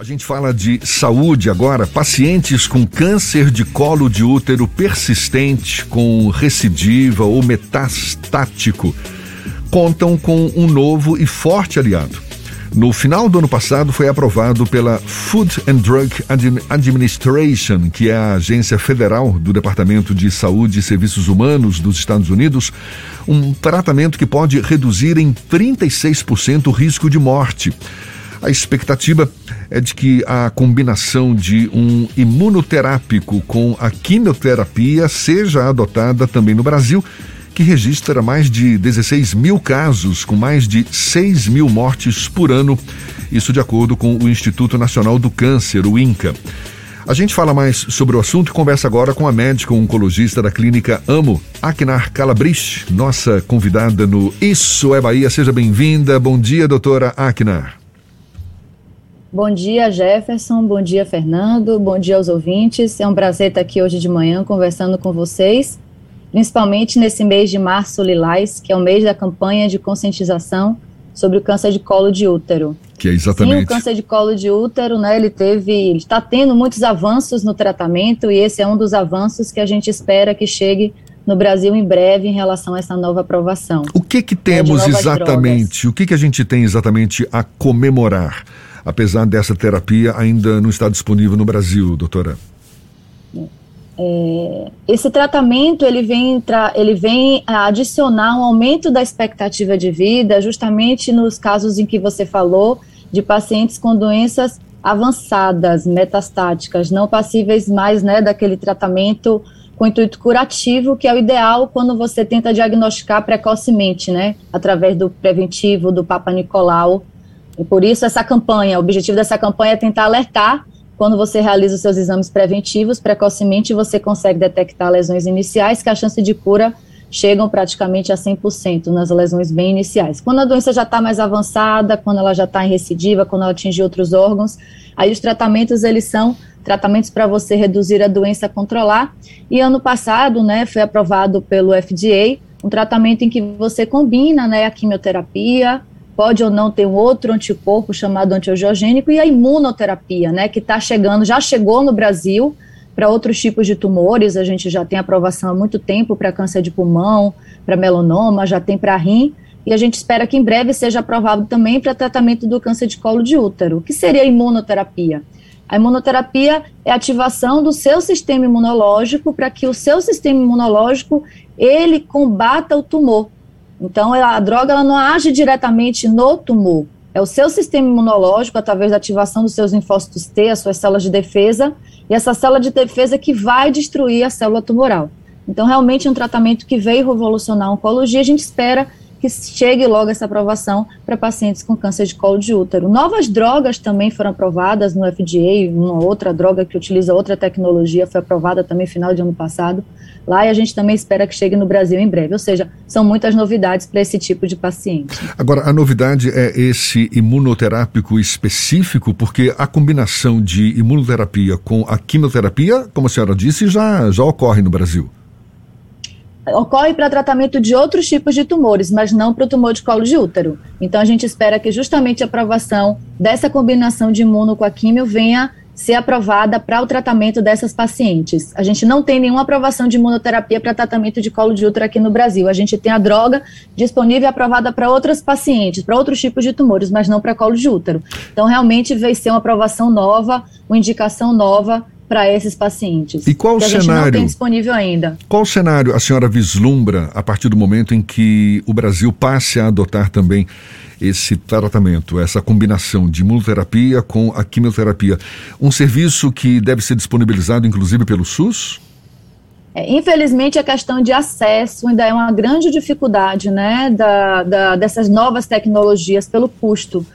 A gente fala de saúde agora. Pacientes com câncer de colo de útero persistente, com recidiva ou metastático, contam com um novo e forte aliado. No final do ano passado, foi aprovado pela Food and Drug Administration, que é a agência federal do Departamento de Saúde e Serviços Humanos dos Estados Unidos, um tratamento que pode reduzir em 36% o risco de morte. A expectativa é de que a combinação de um imunoterápico com a quimioterapia seja adotada também no Brasil, que registra mais de 16 mil casos, com mais de 6 mil mortes por ano. Isso de acordo com o Instituto Nacional do Câncer, o INCA. A gente fala mais sobre o assunto e conversa agora com a médica oncologista da clínica Amo, Aknar Calabrich, nossa convidada no Isso é Bahia. Seja bem-vinda. Bom dia, doutora Aknar. Bom dia, Jefferson. Bom dia, Fernando. Bom dia aos ouvintes. É um prazer estar aqui hoje de manhã conversando com vocês, principalmente nesse mês de março lilás, que é o mês da campanha de conscientização sobre o câncer de colo de útero. Que é exatamente. Sim, o câncer de colo de útero, né, ele teve, ele está tendo muitos avanços no tratamento e esse é um dos avanços que a gente espera que chegue no Brasil em breve em relação a essa nova aprovação. O que que temos exatamente? Drogas. O que que a gente tem exatamente a comemorar? Apesar dessa terapia ainda não estar disponível no Brasil, doutora? É, esse tratamento ele vem, ele vem adicionar um aumento da expectativa de vida, justamente nos casos em que você falou de pacientes com doenças avançadas, metastáticas, não passíveis mais né, daquele tratamento com intuito curativo, que é o ideal quando você tenta diagnosticar precocemente, né, através do preventivo, do Papa Nicolau, e por isso essa campanha, o objetivo dessa campanha é tentar alertar quando você realiza os seus exames preventivos, precocemente você consegue detectar lesões iniciais, que a chance de cura chegam praticamente a 100% nas lesões bem iniciais. Quando a doença já está mais avançada, quando ela já está em recidiva, quando ela atinge outros órgãos, aí os tratamentos eles são tratamentos para você reduzir a doença, controlar. E ano passado, né, foi aprovado pelo FDA um tratamento em que você combina, né, a quimioterapia pode ou não ter um outro anticorpo chamado antiangiogênico e a imunoterapia, né, que está chegando, já chegou no Brasil para outros tipos de tumores, a gente já tem aprovação há muito tempo para câncer de pulmão, para melanoma, já tem para rim, e a gente espera que em breve seja aprovado também para tratamento do câncer de colo de útero. O que seria a imunoterapia? A imunoterapia é a ativação do seu sistema imunológico para que o seu sistema imunológico ele combata o tumor. Então, a droga ela não age diretamente no tumor. É o seu sistema imunológico, através da ativação dos seus linfócitos T, as suas células de defesa, e essa célula de defesa que vai destruir a célula tumoral. Então, realmente é um tratamento que veio revolucionar a oncologia. A gente espera que chegue logo essa aprovação para pacientes com câncer de colo de útero. Novas drogas também foram aprovadas no FDA, uma outra droga que utiliza outra tecnologia foi aprovada também final de ano passado lá e a gente também espera que chegue no Brasil em breve. Ou seja, são muitas novidades para esse tipo de paciente. Agora, a novidade é esse imunoterápico específico, porque a combinação de imunoterapia com a quimioterapia, como a senhora disse, já, já ocorre no Brasil ocorre para tratamento de outros tipos de tumores, mas não para o tumor de colo de útero. Então a gente espera que justamente a aprovação dessa combinação de imuno com a químio venha ser aprovada para o tratamento dessas pacientes. A gente não tem nenhuma aprovação de imunoterapia para tratamento de colo de útero aqui no Brasil. A gente tem a droga disponível e aprovada para outras pacientes, para outros tipos de tumores, mas não para colo de útero. Então, realmente, vai ser uma aprovação nova, uma indicação nova para esses pacientes. E qual o cenário? não tem disponível ainda. Qual cenário a senhora vislumbra a partir do momento em que o Brasil passe a adotar também esse tratamento, essa combinação de imunoterapia com a quimioterapia? Um serviço que deve ser disponibilizado inclusive pelo SUS? É, infelizmente, a questão de acesso ainda é uma grande dificuldade né, da, da, dessas novas tecnologias pelo custo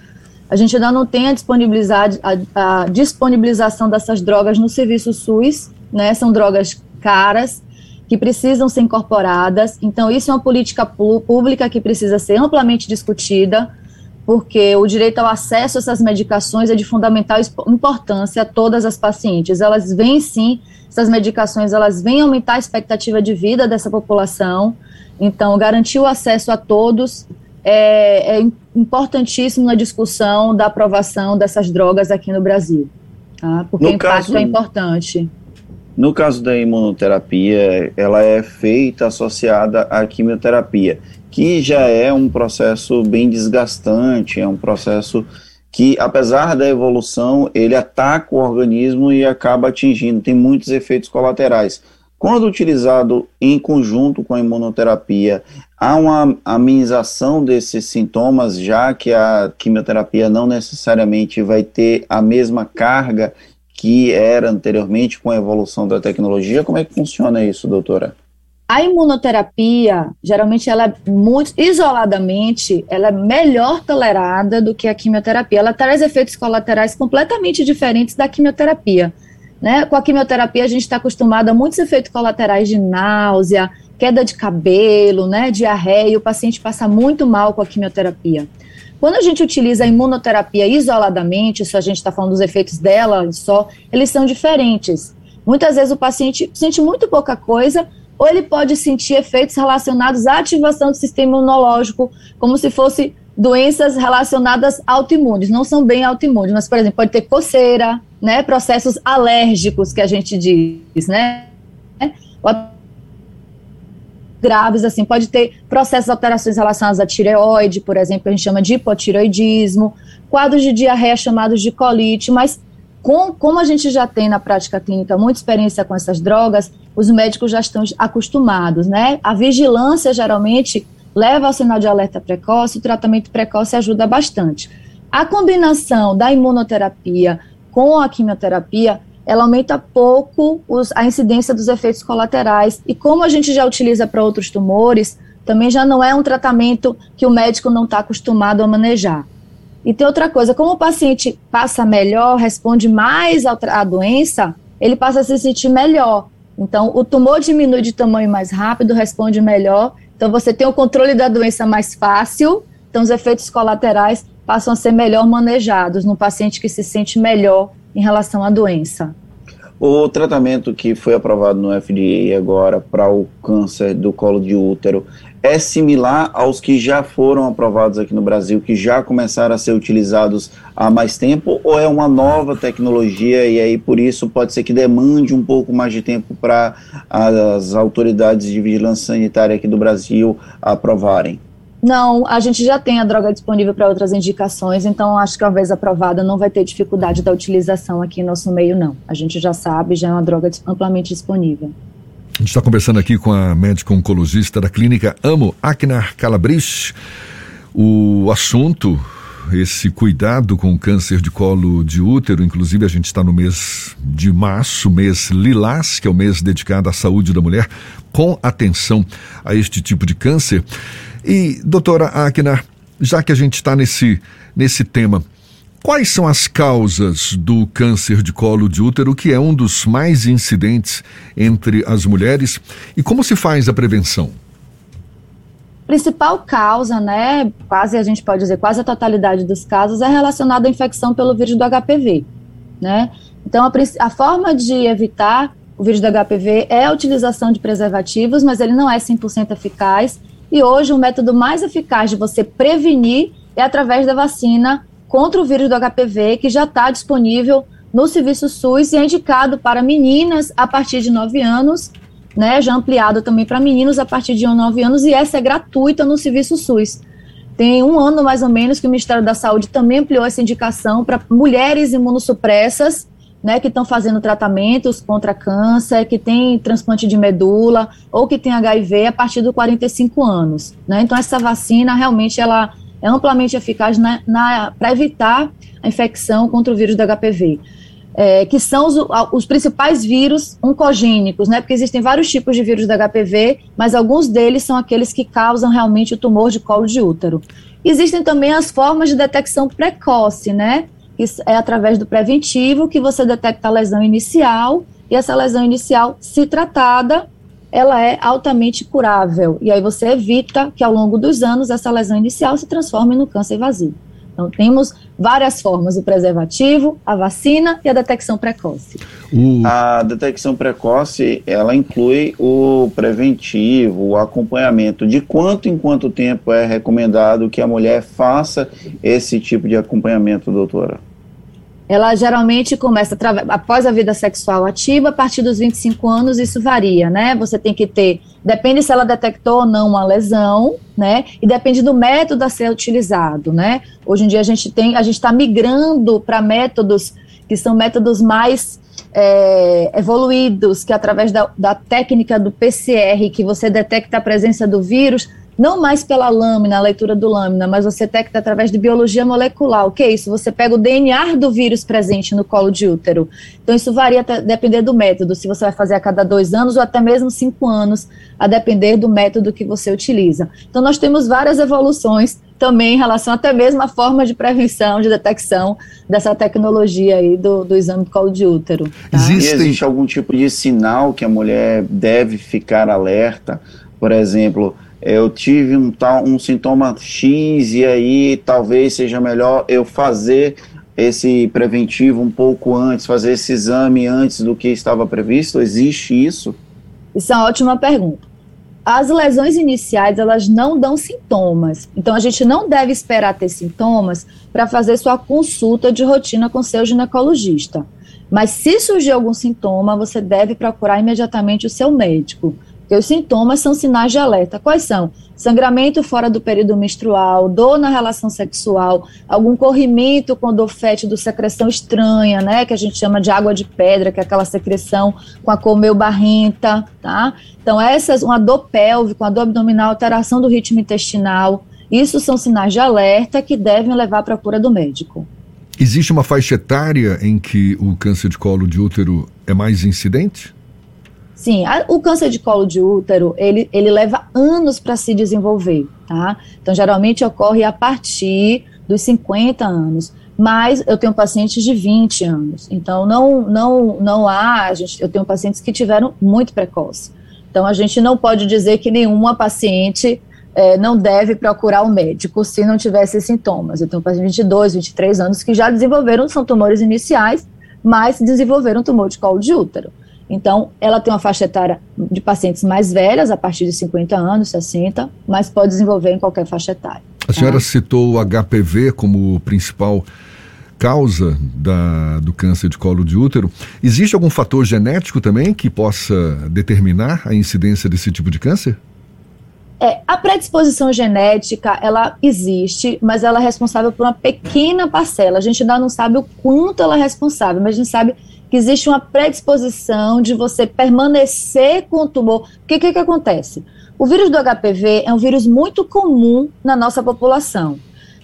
a gente ainda não tem a, a, a disponibilização dessas drogas no serviço SUS, né? São drogas caras que precisam ser incorporadas. Então, isso é uma política pública que precisa ser amplamente discutida, porque o direito ao acesso a essas medicações é de fundamental importância a todas as pacientes. Elas vêm sim, essas medicações, elas vêm aumentar a expectativa de vida dessa população. Então, garantir o acesso a todos é, é importantíssimo na discussão da aprovação dessas drogas aqui no Brasil, tá? porque no o impacto caso, é importante. No caso da imunoterapia, ela é feita associada à quimioterapia, que já é um processo bem desgastante, é um processo que, apesar da evolução, ele ataca o organismo e acaba atingindo, tem muitos efeitos colaterais. Quando utilizado em conjunto com a imunoterapia, há uma amenização desses sintomas, já que a quimioterapia não necessariamente vai ter a mesma carga que era anteriormente com a evolução da tecnologia. Como é que funciona isso, doutora? A imunoterapia, geralmente, ela é muito isoladamente, ela é melhor tolerada do que a quimioterapia. Ela traz efeitos colaterais completamente diferentes da quimioterapia. Né? Com a quimioterapia, a gente está acostumado a muitos efeitos colaterais de náusea, queda de cabelo, né, diarreia, e o paciente passa muito mal com a quimioterapia. Quando a gente utiliza a imunoterapia isoladamente, se a gente está falando dos efeitos dela só, eles são diferentes. Muitas vezes o paciente sente muito pouca coisa, ou ele pode sentir efeitos relacionados à ativação do sistema imunológico, como se fosse doenças relacionadas autoimunes. Não são bem autoimunes, mas, por exemplo, pode ter coceira, né, processos alérgicos que a gente diz, né? Graves, assim, pode ter processos de alterações relacionadas à tireoide, por exemplo, a gente chama de hipotireoidismo, quadros de diarreia chamados de colite, mas com, como a gente já tem na prática clínica muita experiência com essas drogas, os médicos já estão acostumados, né? A vigilância geralmente leva ao sinal de alerta precoce, o tratamento precoce ajuda bastante. A combinação da imunoterapia com a quimioterapia, ela aumenta pouco os, a incidência dos efeitos colaterais. E como a gente já utiliza para outros tumores, também já não é um tratamento que o médico não está acostumado a manejar. E tem outra coisa, como o paciente passa melhor, responde mais à doença, ele passa a se sentir melhor. Então, o tumor diminui de tamanho mais rápido, responde melhor. Então, você tem o controle da doença mais fácil. Então, os efeitos colaterais passam a ser melhor manejados no paciente que se sente melhor em relação à doença. O tratamento que foi aprovado no FDA agora para o câncer do colo de útero é similar aos que já foram aprovados aqui no Brasil, que já começaram a ser utilizados há mais tempo, ou é uma nova tecnologia e aí por isso pode ser que demande um pouco mais de tempo para as autoridades de vigilância sanitária aqui do Brasil aprovarem? Não, a gente já tem a droga disponível para outras indicações, então acho que uma vez aprovada não vai ter dificuldade da utilização aqui em nosso meio, não. A gente já sabe, já é uma droga amplamente disponível. A gente está conversando aqui com a médica oncologista da clínica Amo, Aknar Calabris. O assunto, esse cuidado com câncer de colo de útero, inclusive a gente está no mês de março, mês lilás, que é o mês dedicado à saúde da mulher, com atenção a este tipo de câncer. E, doutora Aknar, já que a gente está nesse, nesse tema, quais são as causas do câncer de colo de útero, que é um dos mais incidentes entre as mulheres, e como se faz a prevenção? principal causa, né, quase a gente pode dizer, quase a totalidade dos casos é relacionada à infecção pelo vírus do HPV, né? Então a, a, forma de evitar o vírus do HPV é a utilização de preservativos, mas ele não é 100% eficaz e hoje o método mais eficaz de você prevenir é através da vacina contra o vírus do HPV, que já está disponível no serviço SUS e é indicado para meninas a partir de 9 anos, né, já ampliado também para meninos a partir de 9 anos, e essa é gratuita no serviço SUS. Tem um ano mais ou menos que o Ministério da Saúde também ampliou essa indicação para mulheres imunossupressas né, que estão fazendo tratamentos contra câncer, que tem transplante de medula ou que tem HIV a partir dos 45 anos. Né? Então, essa vacina realmente ela é amplamente eficaz para evitar a infecção contra o vírus do HPV. É, que são os, os, principais vírus oncogênicos, né? Porque existem vários tipos de vírus do HPV, mas alguns deles são aqueles que causam realmente o tumor de colo de útero. Existem também as formas de detecção precoce, né? Isso é através do preventivo que você detecta a lesão inicial e essa lesão inicial, se tratada, ela é altamente curável. E aí você evita que ao longo dos anos essa lesão inicial se transforme no câncer invasivo. Então, temos várias formas: o preservativo, a vacina e a detecção precoce. A detecção precoce, ela inclui o preventivo, o acompanhamento. De quanto em quanto tempo é recomendado que a mulher faça esse tipo de acompanhamento, doutora? Ela geralmente começa após a vida sexual ativa, a partir dos 25 anos, isso varia, né? Você tem que ter, depende se ela detectou ou não uma lesão, né? E depende do método a ser utilizado, né? Hoje em dia a gente tem, a gente está migrando para métodos que são métodos mais é, evoluídos, que através da, da técnica do PCR, que você detecta a presença do vírus, não mais pela lâmina, a leitura do lâmina, mas você detecta através de biologia molecular. O que é isso? Você pega o DNA do vírus presente no colo de útero. Então, isso varia a depender do método, se você vai fazer a cada dois anos ou até mesmo cinco anos, a depender do método que você utiliza. Então, nós temos várias evoluções também em relação até mesmo à forma de prevenção, de detecção dessa tecnologia aí do, do exame do colo de útero. Tá? Existe... existe algum tipo de sinal que a mulher deve ficar alerta? Por exemplo, eu tive um tal um sintoma X e aí talvez seja melhor eu fazer esse preventivo um pouco antes, fazer esse exame antes do que estava previsto? Existe isso? Isso é uma ótima pergunta. As lesões iniciais, elas não dão sintomas. Então, a gente não deve esperar ter sintomas para fazer sua consulta de rotina com seu ginecologista. Mas se surgir algum sintoma, você deve procurar imediatamente o seu médico. Porque os sintomas são sinais de alerta. Quais são? Sangramento fora do período menstrual, dor na relação sexual, algum corrimento com dor fétido, secreção estranha, né? Que a gente chama de água de pedra, que é aquela secreção com a cor meio barrenta, tá? Então, essas, uma dor pélvica, uma dor abdominal, alteração do ritmo intestinal, isso são sinais de alerta que devem levar à procura do médico. Existe uma faixa etária em que o câncer de colo de útero é mais incidente? Sim, a, o câncer de colo de útero, ele, ele leva anos para se desenvolver, tá? Então, geralmente ocorre a partir dos 50 anos. Mas eu tenho pacientes de 20 anos. Então, não, não, não há. Gente, eu tenho pacientes que tiveram muito precoce. Então, a gente não pode dizer que nenhuma paciente é, não deve procurar o médico se não tivesse sintomas. Eu tenho pacientes de 22, 23 anos que já desenvolveram, são tumores iniciais, mas desenvolveram tumor de colo de útero. Então, ela tem uma faixa etária de pacientes mais velhas, a partir de 50 anos, 60, mas pode desenvolver em qualquer faixa etária. A senhora tá? citou o HPV como principal causa da, do câncer de colo de útero. Existe algum fator genético também que possa determinar a incidência desse tipo de câncer? É, a predisposição genética, ela existe, mas ela é responsável por uma pequena parcela. A gente ainda não sabe o quanto ela é responsável, mas a gente sabe que existe uma predisposição de você permanecer com o tumor. O que, que, acontece? O vírus do HPV é um vírus muito comum na nossa população.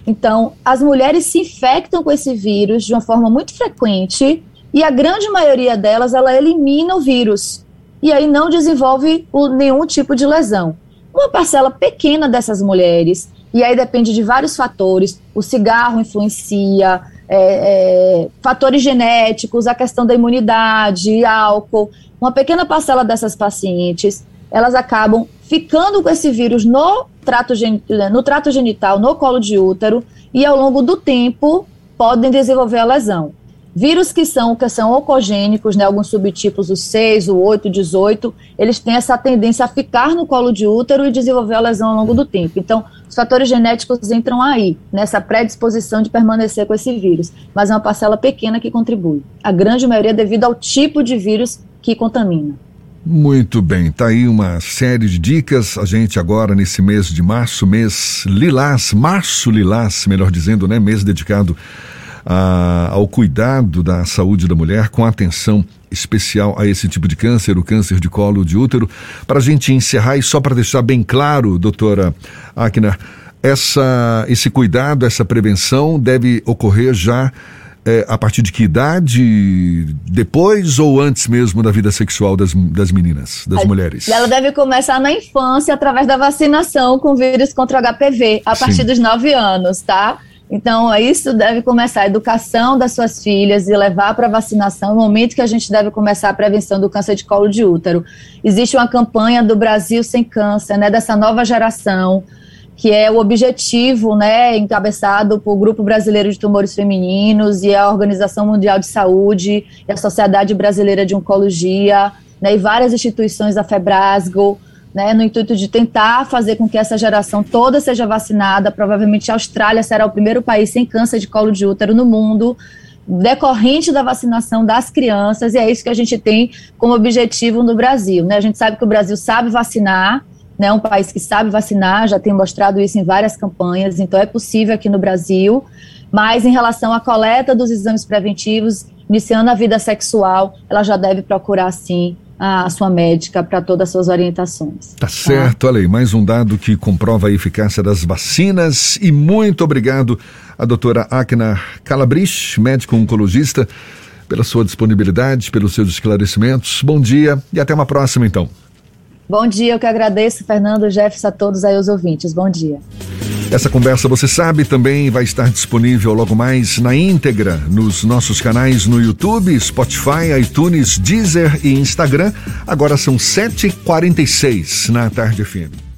Então, as mulheres se infectam com esse vírus de uma forma muito frequente e a grande maioria delas, ela elimina o vírus e aí não desenvolve o, nenhum tipo de lesão. Uma parcela pequena dessas mulheres, e aí depende de vários fatores, o cigarro influencia, é, é, fatores genéticos, a questão da imunidade, álcool. Uma pequena parcela dessas pacientes, elas acabam ficando com esse vírus no trato, no trato genital, no colo de útero, e ao longo do tempo podem desenvolver a lesão. Vírus que são, que são oncogênicos, né, alguns subtipos, o 6, o 8, o 18, eles têm essa tendência a ficar no colo de útero e desenvolver a lesão ao longo do tempo. Então, os fatores genéticos entram aí, nessa predisposição de permanecer com esse vírus, mas é uma parcela pequena que contribui. A grande maioria é devido ao tipo de vírus que contamina. Muito bem, tá aí uma série de dicas. A gente agora nesse mês de março, mês lilás, março lilás, melhor dizendo, né, mês dedicado a, ao cuidado da saúde da mulher, com atenção especial a esse tipo de câncer, o câncer de colo de útero. Para a gente encerrar e só para deixar bem claro, doutora Akner, essa, esse cuidado, essa prevenção deve ocorrer já é, a partir de que idade? Depois ou antes mesmo da vida sexual das, das meninas, das mulheres? Ela deve começar na infância através da vacinação com vírus contra o HPV, a Sim. partir dos 9 anos, tá? Então, isso deve começar a educação das suas filhas e levar para vacinação, no momento que a gente deve começar a prevenção do câncer de colo de útero. Existe uma campanha do Brasil Sem Câncer, né, dessa nova geração, que é o objetivo, né, encabeçado por Grupo Brasileiro de Tumores Femininos e a Organização Mundial de Saúde e a Sociedade Brasileira de Oncologia, né, e várias instituições da Febrasgo, né, no intuito de tentar fazer com que essa geração toda seja vacinada. Provavelmente a Austrália será o primeiro país sem câncer de colo de útero no mundo, decorrente da vacinação das crianças, e é isso que a gente tem como objetivo no Brasil. Né? A gente sabe que o Brasil sabe vacinar, né, um país que sabe vacinar, já tem mostrado isso em várias campanhas, então é possível aqui no Brasil. Mas em relação à coleta dos exames preventivos, iniciando a vida sexual, ela já deve procurar sim a sua médica para todas as suas orientações. Tá certo, tá? olha aí, mais um dado que comprova a eficácia das vacinas e muito obrigado a doutora Akna Calabrich, médico oncologista, pela sua disponibilidade, pelos seus esclarecimentos. Bom dia e até uma próxima então. Bom dia, eu que agradeço, Fernando, Jefferson, a todos aí os ouvintes. Bom dia. Essa conversa, você sabe, também vai estar disponível logo mais na íntegra nos nossos canais no YouTube, Spotify, iTunes, Deezer e Instagram. Agora são 7h46 na tarde FM.